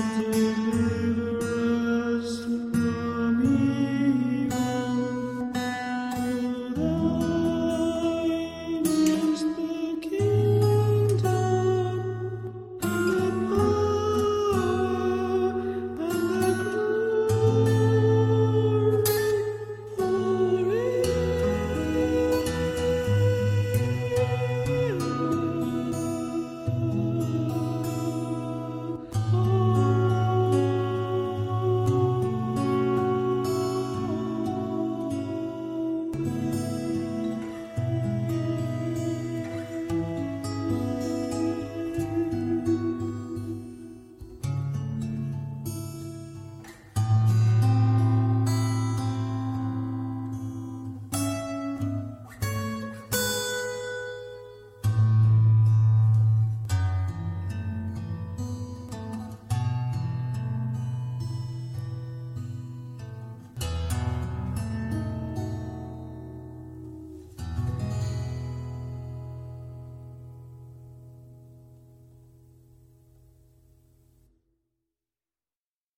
嗯。